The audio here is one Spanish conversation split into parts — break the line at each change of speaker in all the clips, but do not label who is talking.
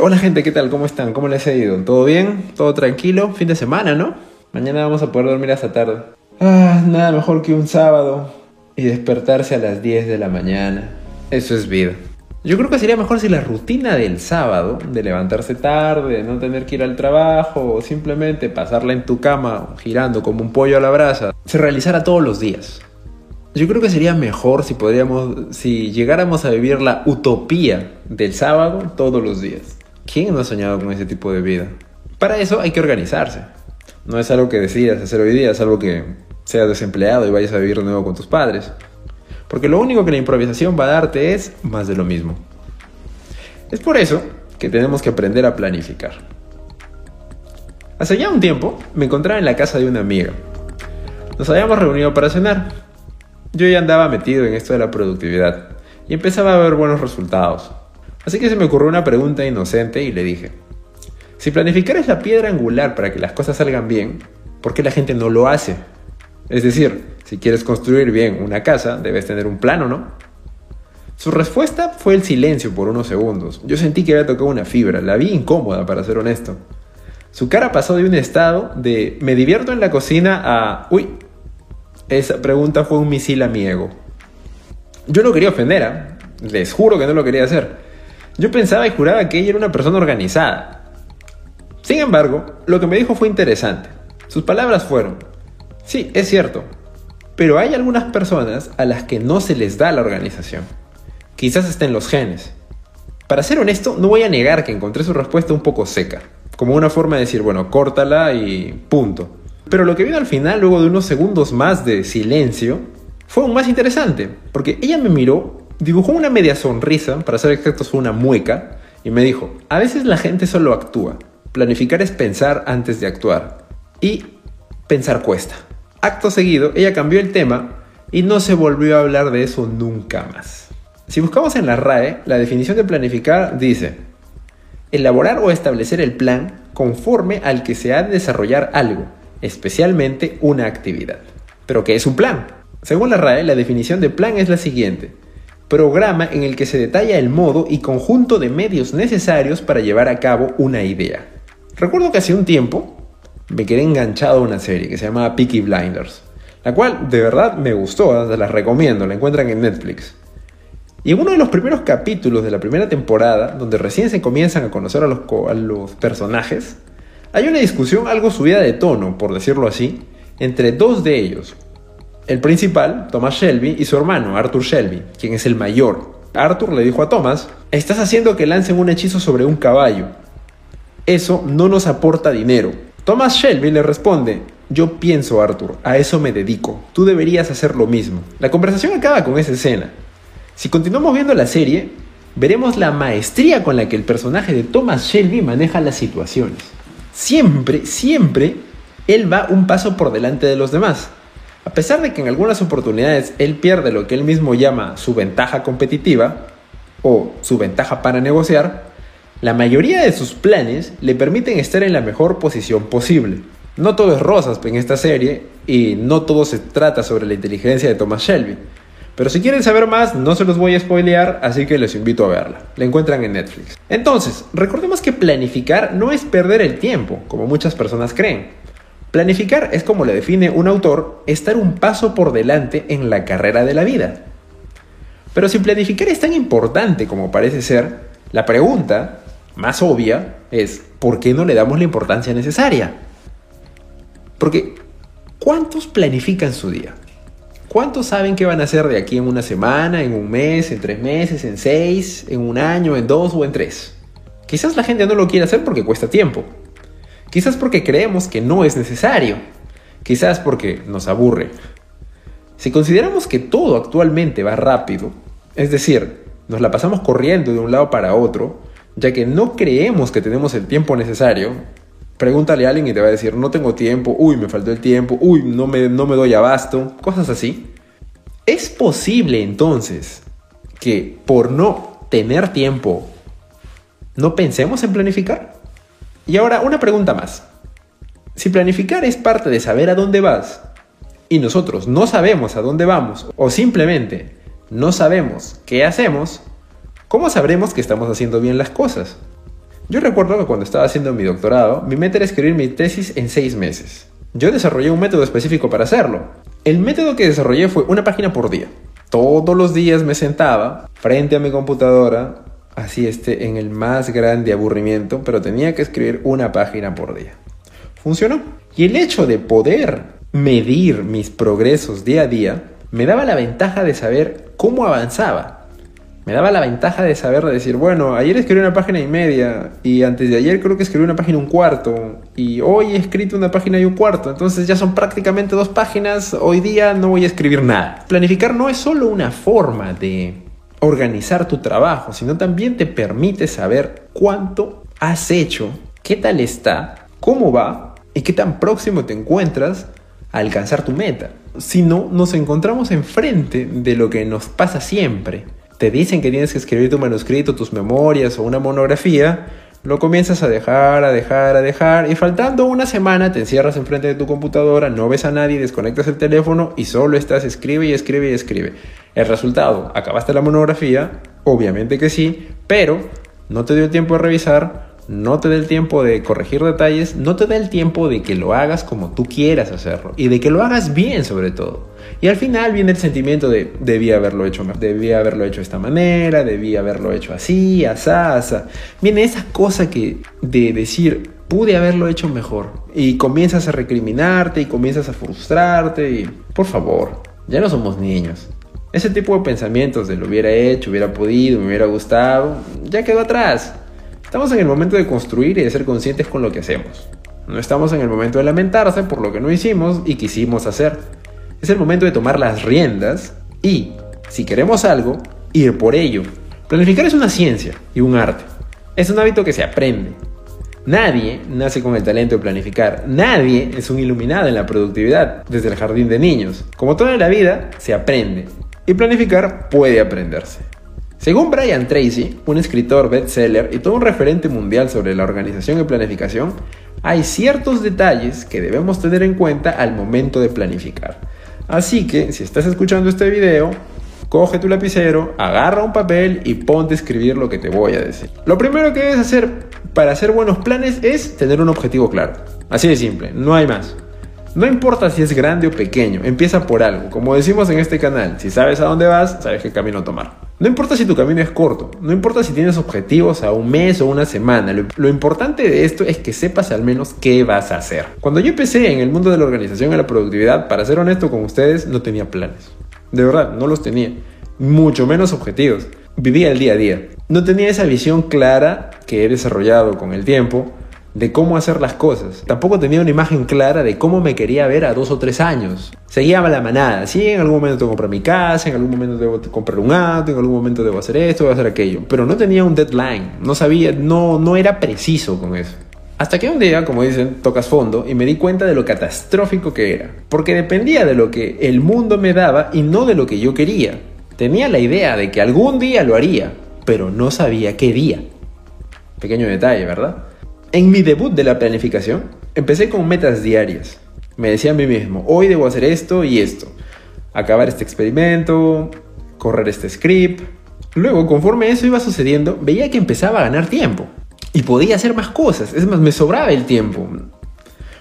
Hola gente, ¿qué tal? ¿Cómo están? ¿Cómo les ha ido? ¿Todo bien? ¿Todo tranquilo? Fin de semana, ¿no? Mañana vamos a poder dormir hasta tarde. Ah, nada mejor que un sábado y despertarse a las 10 de la mañana. Eso es vida. Yo creo que sería mejor si la rutina del sábado, de levantarse tarde, no tener que ir al trabajo o simplemente pasarla en tu cama girando como un pollo a la brasa, se realizara todos los días. Yo creo que sería mejor si podríamos, si llegáramos a vivir la utopía del sábado todos los días. ¿Quién no ha soñado con ese tipo de vida? Para eso hay que organizarse. No es algo que decidas hacer hoy día, es algo que seas desempleado y vayas a vivir de nuevo con tus padres. Porque lo único que la improvisación va a darte es más de lo mismo. Es por eso que tenemos que aprender a planificar. Hace ya un tiempo me encontraba en la casa de una amiga. Nos habíamos reunido para cenar. Yo ya andaba metido en esto de la productividad y empezaba a ver buenos resultados. Así que se me ocurrió una pregunta inocente y le dije, si planificar es la piedra angular para que las cosas salgan bien, ¿por qué la gente no lo hace? Es decir, si quieres construir bien una casa, debes tener un plano, ¿no? Su respuesta fue el silencio por unos segundos. Yo sentí que había tocado una fibra, la vi incómoda para ser honesto. Su cara pasó de un estado de me divierto en la cocina a uy. Esa pregunta fue un misil a mi ego. Yo no quería ofender, les juro que no lo quería hacer. Yo pensaba y juraba que ella era una persona organizada. Sin embargo, lo que me dijo fue interesante. Sus palabras fueron, sí, es cierto, pero hay algunas personas a las que no se les da la organización. Quizás estén los genes. Para ser honesto, no voy a negar que encontré su respuesta un poco seca, como una forma de decir, bueno, córtala y punto. Pero lo que vino al final, luego de unos segundos más de silencio, fue aún más interesante, porque ella me miró Dibujó una media sonrisa, para ser exactos una mueca, y me dijo, a veces la gente solo actúa. Planificar es pensar antes de actuar. Y pensar cuesta. Acto seguido, ella cambió el tema y no se volvió a hablar de eso nunca más. Si buscamos en la RAE, la definición de planificar dice, elaborar o establecer el plan conforme al que se ha de desarrollar algo, especialmente una actividad. ¿Pero qué es un plan? Según la RAE, la definición de plan es la siguiente programa en el que se detalla el modo y conjunto de medios necesarios para llevar a cabo una idea. Recuerdo que hace un tiempo me quedé enganchado a una serie que se llamaba Peaky Blinders, la cual de verdad me gustó, se las recomiendo, la encuentran en Netflix. Y en uno de los primeros capítulos de la primera temporada, donde recién se comienzan a conocer a los, a los personajes, hay una discusión algo subida de tono, por decirlo así, entre dos de ellos, el principal, Thomas Shelby, y su hermano, Arthur Shelby, quien es el mayor. Arthur le dijo a Thomas, estás haciendo que lancen un hechizo sobre un caballo. Eso no nos aporta dinero. Thomas Shelby le responde, yo pienso Arthur, a eso me dedico, tú deberías hacer lo mismo. La conversación acaba con esa escena. Si continuamos viendo la serie, veremos la maestría con la que el personaje de Thomas Shelby maneja las situaciones. Siempre, siempre, él va un paso por delante de los demás. A pesar de que en algunas oportunidades él pierde lo que él mismo llama su ventaja competitiva o su ventaja para negociar, la mayoría de sus planes le permiten estar en la mejor posición posible. No todo es rosas en esta serie y no todo se trata sobre la inteligencia de Thomas Shelby. Pero si quieren saber más, no se los voy a spoilear, así que les invito a verla. La encuentran en Netflix. Entonces, recordemos que planificar no es perder el tiempo, como muchas personas creen. Planificar es como le define un autor, estar un paso por delante en la carrera de la vida. Pero si planificar es tan importante como parece ser, la pregunta más obvia es ¿por qué no le damos la importancia necesaria? Porque ¿cuántos planifican su día? ¿Cuántos saben qué van a hacer de aquí en una semana, en un mes, en tres meses, en seis, en un año, en dos o en tres? Quizás la gente no lo quiere hacer porque cuesta tiempo. Quizás porque creemos que no es necesario. Quizás porque nos aburre. Si consideramos que todo actualmente va rápido, es decir, nos la pasamos corriendo de un lado para otro, ya que no creemos que tenemos el tiempo necesario, pregúntale a alguien y te va a decir, no tengo tiempo, uy, me faltó el tiempo, uy, no me, no me doy abasto, cosas así. ¿Es posible entonces que por no tener tiempo no pensemos en planificar? Y ahora una pregunta más. Si planificar es parte de saber a dónde vas y nosotros no sabemos a dónde vamos o simplemente no sabemos qué hacemos, ¿cómo sabremos que estamos haciendo bien las cosas? Yo recuerdo que cuando estaba haciendo mi doctorado, mi meta era escribir mi tesis en seis meses. Yo desarrollé un método específico para hacerlo. El método que desarrollé fue una página por día. Todos los días me sentaba frente a mi computadora, así esté en el más grande aburrimiento, pero tenía que escribir una página por día. Funcionó. Y el hecho de poder medir mis progresos día a día me daba la ventaja de saber cómo avanzaba me daba la ventaja de saber decir, bueno, ayer escribí una página y media y antes de ayer creo que escribí una página y un cuarto y hoy he escrito una página y un cuarto, entonces ya son prácticamente dos páginas, hoy día no voy a escribir nada. Planificar no es solo una forma de organizar tu trabajo, sino también te permite saber cuánto has hecho, qué tal está, cómo va y qué tan próximo te encuentras a alcanzar tu meta. Si no, nos encontramos enfrente de lo que nos pasa siempre te dicen que tienes que escribir tu manuscrito, tus memorias o una monografía, lo comienzas a dejar, a dejar, a dejar y faltando una semana te encierras enfrente de tu computadora, no ves a nadie, desconectas el teléfono y solo estás escribe y escribe y escribe. El resultado, acabaste la monografía, obviamente que sí, pero no te dio tiempo de revisar, no te da el tiempo de corregir detalles, no te da el tiempo de que lo hagas como tú quieras hacerlo y de que lo hagas bien sobre todo. Y al final viene el sentimiento de debía haberlo hecho mejor, debía haberlo hecho de esta manera, debía haberlo hecho así, asá, asá. Viene esa cosa que de decir pude haberlo hecho mejor y comienzas a recriminarte y comienzas a frustrarte y por favor, ya no somos niños. Ese tipo de pensamientos de lo hubiera hecho, hubiera podido, me hubiera gustado, ya quedó atrás. Estamos en el momento de construir y de ser conscientes con lo que hacemos. No estamos en el momento de lamentarse por lo que no hicimos y quisimos hacer. Es el momento de tomar las riendas y, si queremos algo, ir por ello. Planificar es una ciencia y un arte. Es un hábito que se aprende. Nadie nace con el talento de planificar. Nadie es un iluminado en la productividad desde el jardín de niños. Como toda la vida, se aprende. Y planificar puede aprenderse. Según Brian Tracy, un escritor bestseller y todo un referente mundial sobre la organización y planificación, hay ciertos detalles que debemos tener en cuenta al momento de planificar. Así que, si estás escuchando este video, coge tu lapicero, agarra un papel y ponte a escribir lo que te voy a decir. Lo primero que debes hacer para hacer buenos planes es tener un objetivo claro. Así de simple, no hay más. No importa si es grande o pequeño, empieza por algo. Como decimos en este canal, si sabes a dónde vas, sabes qué camino tomar. No importa si tu camino es corto, no importa si tienes objetivos a un mes o una semana, lo, importante de esto es que sepas al menos qué vas a hacer. Cuando yo empecé en el mundo de la organización y la productividad, para ser honesto con ustedes, no tenía planes. De verdad, no los tenía. Mucho menos objetivos. Vivía el día a día. No tenía esa visión clara que he desarrollado con el tiempo de cómo hacer las cosas. Tampoco tenía una imagen clara de cómo me quería ver a dos o tres años. Seguía la manada. Sí, en algún momento tengo que comprar mi casa, en algún momento debo comprar un auto, en algún momento debo hacer esto, debo hacer aquello. Pero no tenía un deadline. No sabía, no, no era preciso con eso. Hasta que un día, como dicen, tocas fondo y me di cuenta de lo catastrófico que era. Porque dependía de lo que el mundo me daba y no de lo que yo quería. Tenía la idea de que algún día lo haría, pero no sabía qué día. Pequeño detalle, ¿verdad? En mi debut de la planificación, empecé con metas diarias. Me decía a mí mismo, hoy debo hacer esto y esto. Acabar este experimento, correr este script. Luego, conforme eso iba sucediendo, veía que empezaba a ganar tiempo. Y podía hacer más cosas. Es más, me sobraba el tiempo.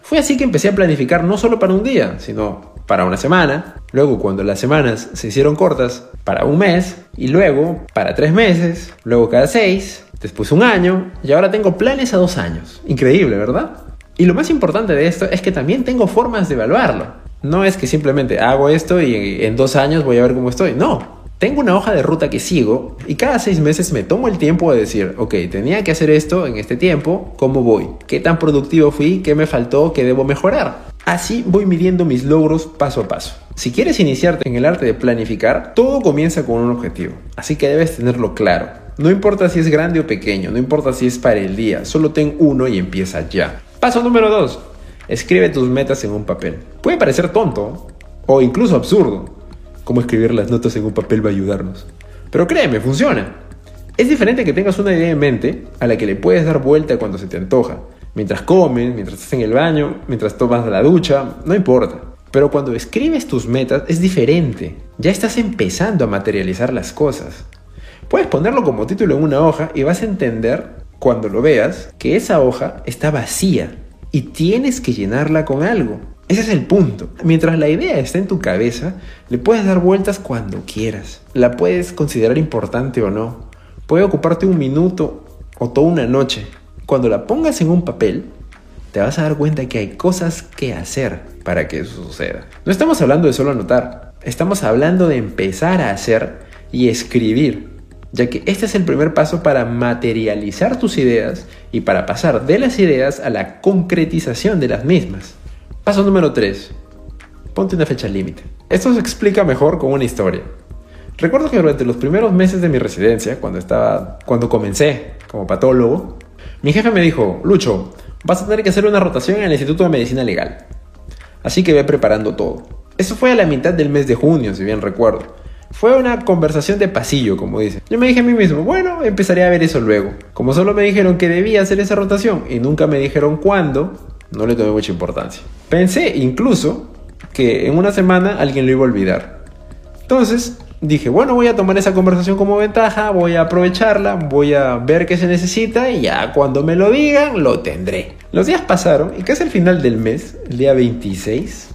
Fue así que empecé a planificar no solo para un día, sino para una semana. Luego, cuando las semanas se hicieron cortas, para un mes. Y luego, para tres meses. Luego, cada seis después un año y ahora tengo planes a dos años. Increíble, ¿verdad? Y lo más importante de esto es que también tengo formas de evaluarlo. No es que simplemente hago esto y en dos años voy a ver cómo estoy. No, tengo una hoja de ruta que sigo y cada seis meses me tomo el tiempo de decir, ok, tenía que hacer esto en este tiempo, ¿cómo voy? ¿Qué tan productivo fui? ¿Qué me faltó? ¿Qué debo mejorar? Así voy midiendo mis logros paso a paso. Si quieres iniciarte en el arte de planificar, todo comienza con un objetivo, así que debes tenerlo claro. No importa si es grande o pequeño, no importa si es para el día, solo ten uno y empieza ya. Paso número 2. Escribe tus metas en un papel. Puede parecer tonto o incluso absurdo. Cómo escribir las notas en un papel va a ayudarnos. Pero créeme, funciona. Es diferente que tengas una idea en mente a la que le puedes dar vuelta cuando se te antoja. Mientras comes, mientras estás en el baño, mientras tomas la ducha, no importa. Pero cuando escribes tus metas es diferente. Ya estás empezando a materializar las cosas. Puedes ponerlo como título en una hoja y vas a entender cuando lo veas, que esa hoja está vacía y tienes que llenarla con algo. Ese es el punto. Mientras la idea está en tu cabeza, le puedes dar vueltas cuando quieras. La puedes considerar importante o no. Puede ocuparte un minuto o toda una noche. Cuando la pongas en un papel, te vas a dar cuenta que hay cosas que hacer para que eso suceda. No estamos hablando de solo anotar, estamos hablando de empezar a hacer y escribir, ya que este es el primer paso para materializar tus ideas y para pasar de las ideas a la concretización de las mismas. Paso número 3. Ponte una fecha límite. Esto se explica mejor con una historia. Recuerdo que durante los primeros meses de mi residencia, cuando estaba cuando comencé como patólogo, mi jefe me dijo, "Lucho, vas a tener que hacer una rotación en el Instituto de Medicina Legal." Así que ve preparando todo. Eso fue a la mitad del mes de junio, si bien recuerdo. Fue una conversación de pasillo, como dice. Yo me dije a mí mismo, bueno, empezaré a ver eso luego. Como solo me dijeron que debía hacer esa rotación y nunca me dijeron cuándo, no le tomé mucha importancia. Pensé incluso que en una semana alguien lo iba a olvidar. Entonces dije, bueno, voy a tomar esa conversación como ventaja, voy a aprovecharla, voy a ver qué se necesita y ya cuando me lo digan lo tendré. Los días pasaron y casi al final del mes, el día 26,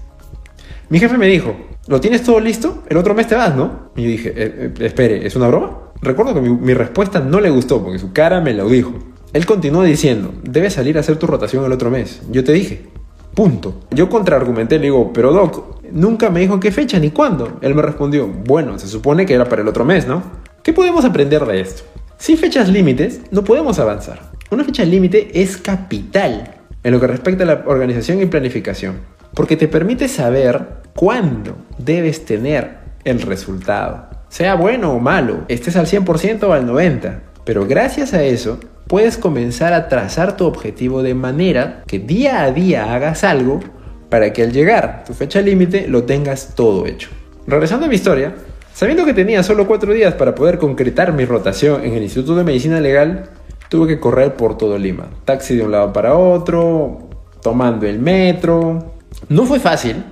mi jefe me dijo, ¿lo tienes todo listo? El otro mes te vas, ¿no? Y yo dije, eh, eh, espere, ¿es una broma? Recuerdo que mi, respuesta no le gustó porque su cara me lo dijo. Él continuó diciendo, debes salir a hacer tu rotación el otro mes. Yo te dije, punto. Yo contraargumenté, le digo, pero Doc, nunca me dijo qué fecha ni cuándo. Él me respondió, bueno, se supone que era para el otro mes, ¿no? ¿Qué podemos aprender de esto? Sin fechas límites, no podemos avanzar. Una fecha límite es capital en lo que respecta a la organización y planificación, porque te permite saber cuándo debes tener el resultado. Sea bueno o malo, estés al 100% o al 90%, pero gracias a eso puedes comenzar a trazar tu objetivo de manera que día a día hagas algo para que al llegar tu fecha límite lo tengas todo hecho. Regresando a mi historia, sabiendo que tenía solo cuatro días para poder concretar mi rotación en el Instituto de Medicina Legal, tuve que correr por todo Lima. Taxi de un lado para otro, tomando el metro. No fue fácil,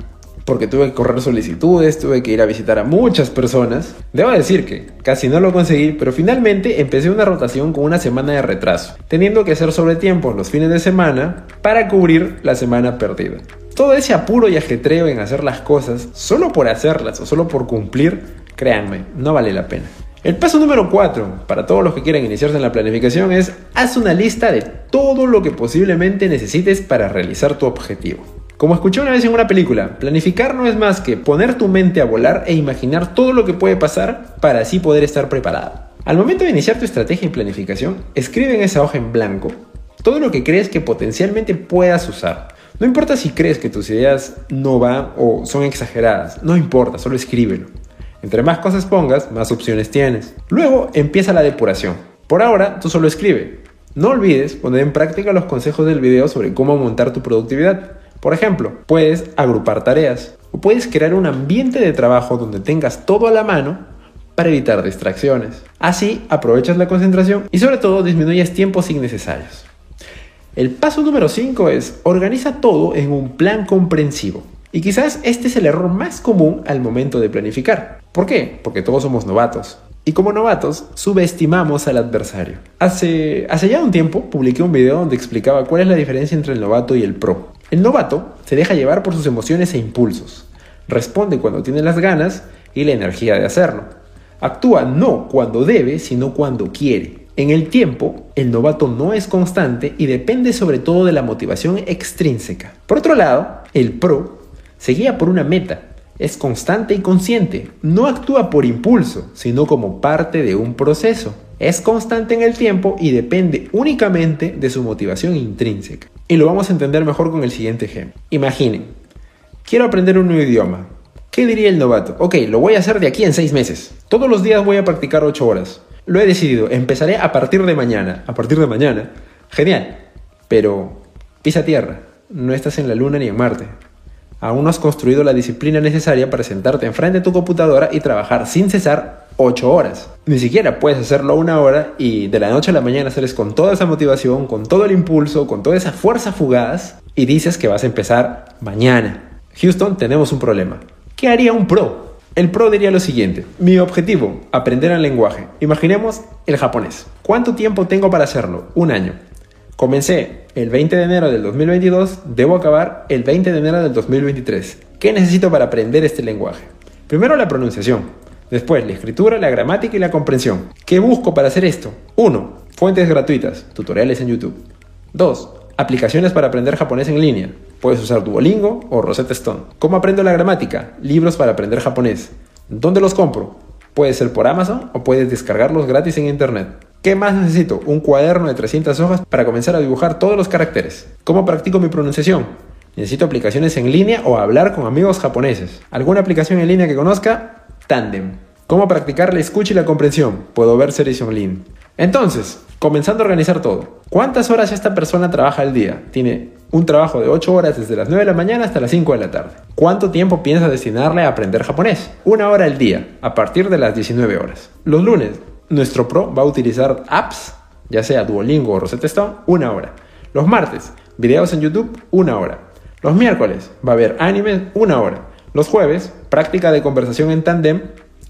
porque tuve que correr solicitudes, tuve que ir a visitar a muchas personas. Debo decir que casi no lo conseguí, pero finalmente empecé una rotación con una semana de retraso, teniendo que hacer sobre tiempo los fines de semana para cubrir la semana perdida. Todo ese apuro y ajetreo en hacer las cosas, solo por hacerlas o solo por cumplir, créanme, no vale la pena. El paso número 4 para todos los que quieran iniciarse en la planificación es haz una lista de todo lo que posiblemente necesites para realizar tu objetivo. Como escuché una vez en una película, planificar no es más que poner tu mente a volar e imaginar todo lo que puede pasar para así poder estar preparado. Al momento de iniciar tu estrategia y planificación, escribe en esa hoja en blanco todo lo que crees que potencialmente puedas usar. No importa si crees que tus ideas no van o son exageradas, no importa, solo escríbelo. Entre más cosas pongas, más opciones tienes. Luego empieza la depuración. Por ahora, tú solo escribe. No olvides poner en práctica los consejos del video sobre cómo montar tu productividad. Por ejemplo, puedes agrupar tareas o puedes crear un ambiente de trabajo donde tengas todo a la mano para evitar distracciones. Así aprovechas la concentración y sobre todo disminuyes tiempos innecesarios. El paso número 5 es organiza todo en un plan comprensivo. Y quizás este es el error más común al momento de planificar. ¿Por qué? Porque todos somos novatos. Y como novatos, subestimamos al adversario. Hace, hace ya un tiempo publiqué un video donde explicaba cuál es la diferencia entre el novato y el pro. El novato se deja llevar por sus emociones e impulsos. Responde cuando tiene las ganas y la energía de hacerlo. Actúa no cuando debe, sino cuando quiere. En el tiempo, el novato no es constante y depende sobre todo de la motivación extrínseca. Por otro lado, el pro se guía por una meta, es constante y consciente, no actúa por impulso, sino como parte de un proceso. Es constante en el tiempo y depende únicamente de su motivación intrínseca. Y lo vamos a entender mejor con el siguiente ejemplo. Imaginen, quiero aprender un nuevo idioma. ¿Qué diría el novato? Ok, lo voy a hacer de aquí en seis meses. Todos los días voy a practicar ocho horas. Lo he decidido, empezaré a partir de mañana. A partir de mañana. Genial. Pero pisa tierra. No estás en la luna ni en Marte. Aún no has construido la disciplina necesaria para sentarte enfrente de tu computadora y trabajar sin cesar 8 horas. Ni siquiera puedes hacerlo una hora y de la noche a la mañana sales con toda esa motivación, con todo el impulso, con toda esa fuerza fugaz y dices que vas a empezar mañana. Houston, tenemos un problema. ¿Qué haría un pro? El pro diría lo siguiente, mi objetivo, aprender el lenguaje. Imaginemos el japonés. ¿Cuánto tiempo tengo para hacerlo? Un año. Comencé el 20 de enero del 2022, debo acabar el 20 de enero del 2023. ¿Qué necesito para aprender este lenguaje? Primero la pronunciación, después la escritura, la gramática y la comprensión. ¿Qué busco para hacer esto? 1. Fuentes gratuitas, tutoriales en YouTube. 2. Aplicaciones para aprender japonés en línea. Puedes usar Duolingo o Rosetta Stone. ¿Cómo aprendo la gramática? Libros para aprender japonés. ¿Dónde los compro? Puede ser por Amazon o puedes descargarlos gratis en Internet. ¿Qué más necesito? Un cuaderno de 300 hojas para comenzar a dibujar todos los caracteres. ¿Cómo practico mi pronunciación? Necesito aplicaciones en línea o hablar con amigos japoneses. ¿Alguna aplicación en línea que conozca? Tandem. ¿Cómo practicar la escucha y la comprensión? Puedo ver series online. Entonces, comenzando a organizar todo. ¿Cuántas horas esta persona trabaja al día? Tiene un trabajo de 8 horas desde las 9 de la mañana hasta las 5 de la tarde. ¿Cuánto tiempo piensa destinarle a aprender japonés? Una hora al día, a partir de las 19 horas. Los lunes, nuestro pro va a utilizar apps, ya sea Duolingo o Rosetta Stone, una hora. Los martes, videos en YouTube, una hora. Los miércoles, va a ver animes, una hora. Los jueves, práctica de conversación en tandem.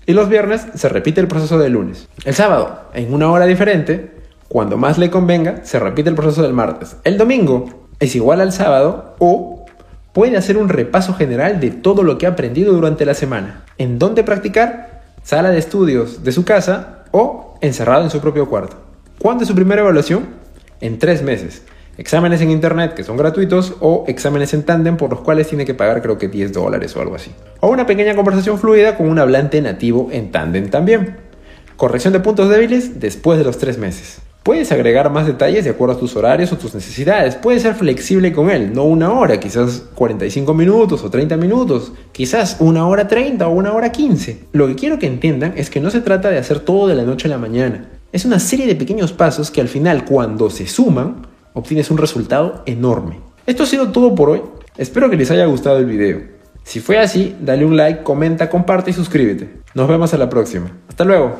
Y los viernes, se repite el proceso del lunes. El sábado, en una hora diferente, cuando más le convenga, se repite el proceso del martes. El domingo es igual al sábado o puede hacer un repaso general de todo lo que ha aprendido durante la semana. ¿En dónde practicar? Sala de estudios de su casa o encerrado en su propio cuarto. ¿Cuándo es su primera evaluación? En tres meses. Exámenes en internet que son gratuitos o exámenes en tándem por los cuales tiene que pagar creo que 10 dólares o algo así. O una pequeña conversación fluida con un hablante nativo en tándem también. Corrección de puntos débiles después de los tres meses. Puedes agregar más detalles de acuerdo a tus horarios o tus necesidades. Puedes ser flexible con él, no una hora, quizás 45 minutos o 30 minutos, quizás una hora 30 o una hora 15. Lo que quiero que entiendan es que no se trata de hacer todo de la noche a la mañana. Es una serie de pequeños pasos que al final, cuando se suman, obtienes un resultado enorme. Esto ha sido todo por hoy. Espero que les haya gustado el video. Si fue así, dale un like, comenta, comparte y suscríbete. Nos vemos a la próxima. Hasta luego.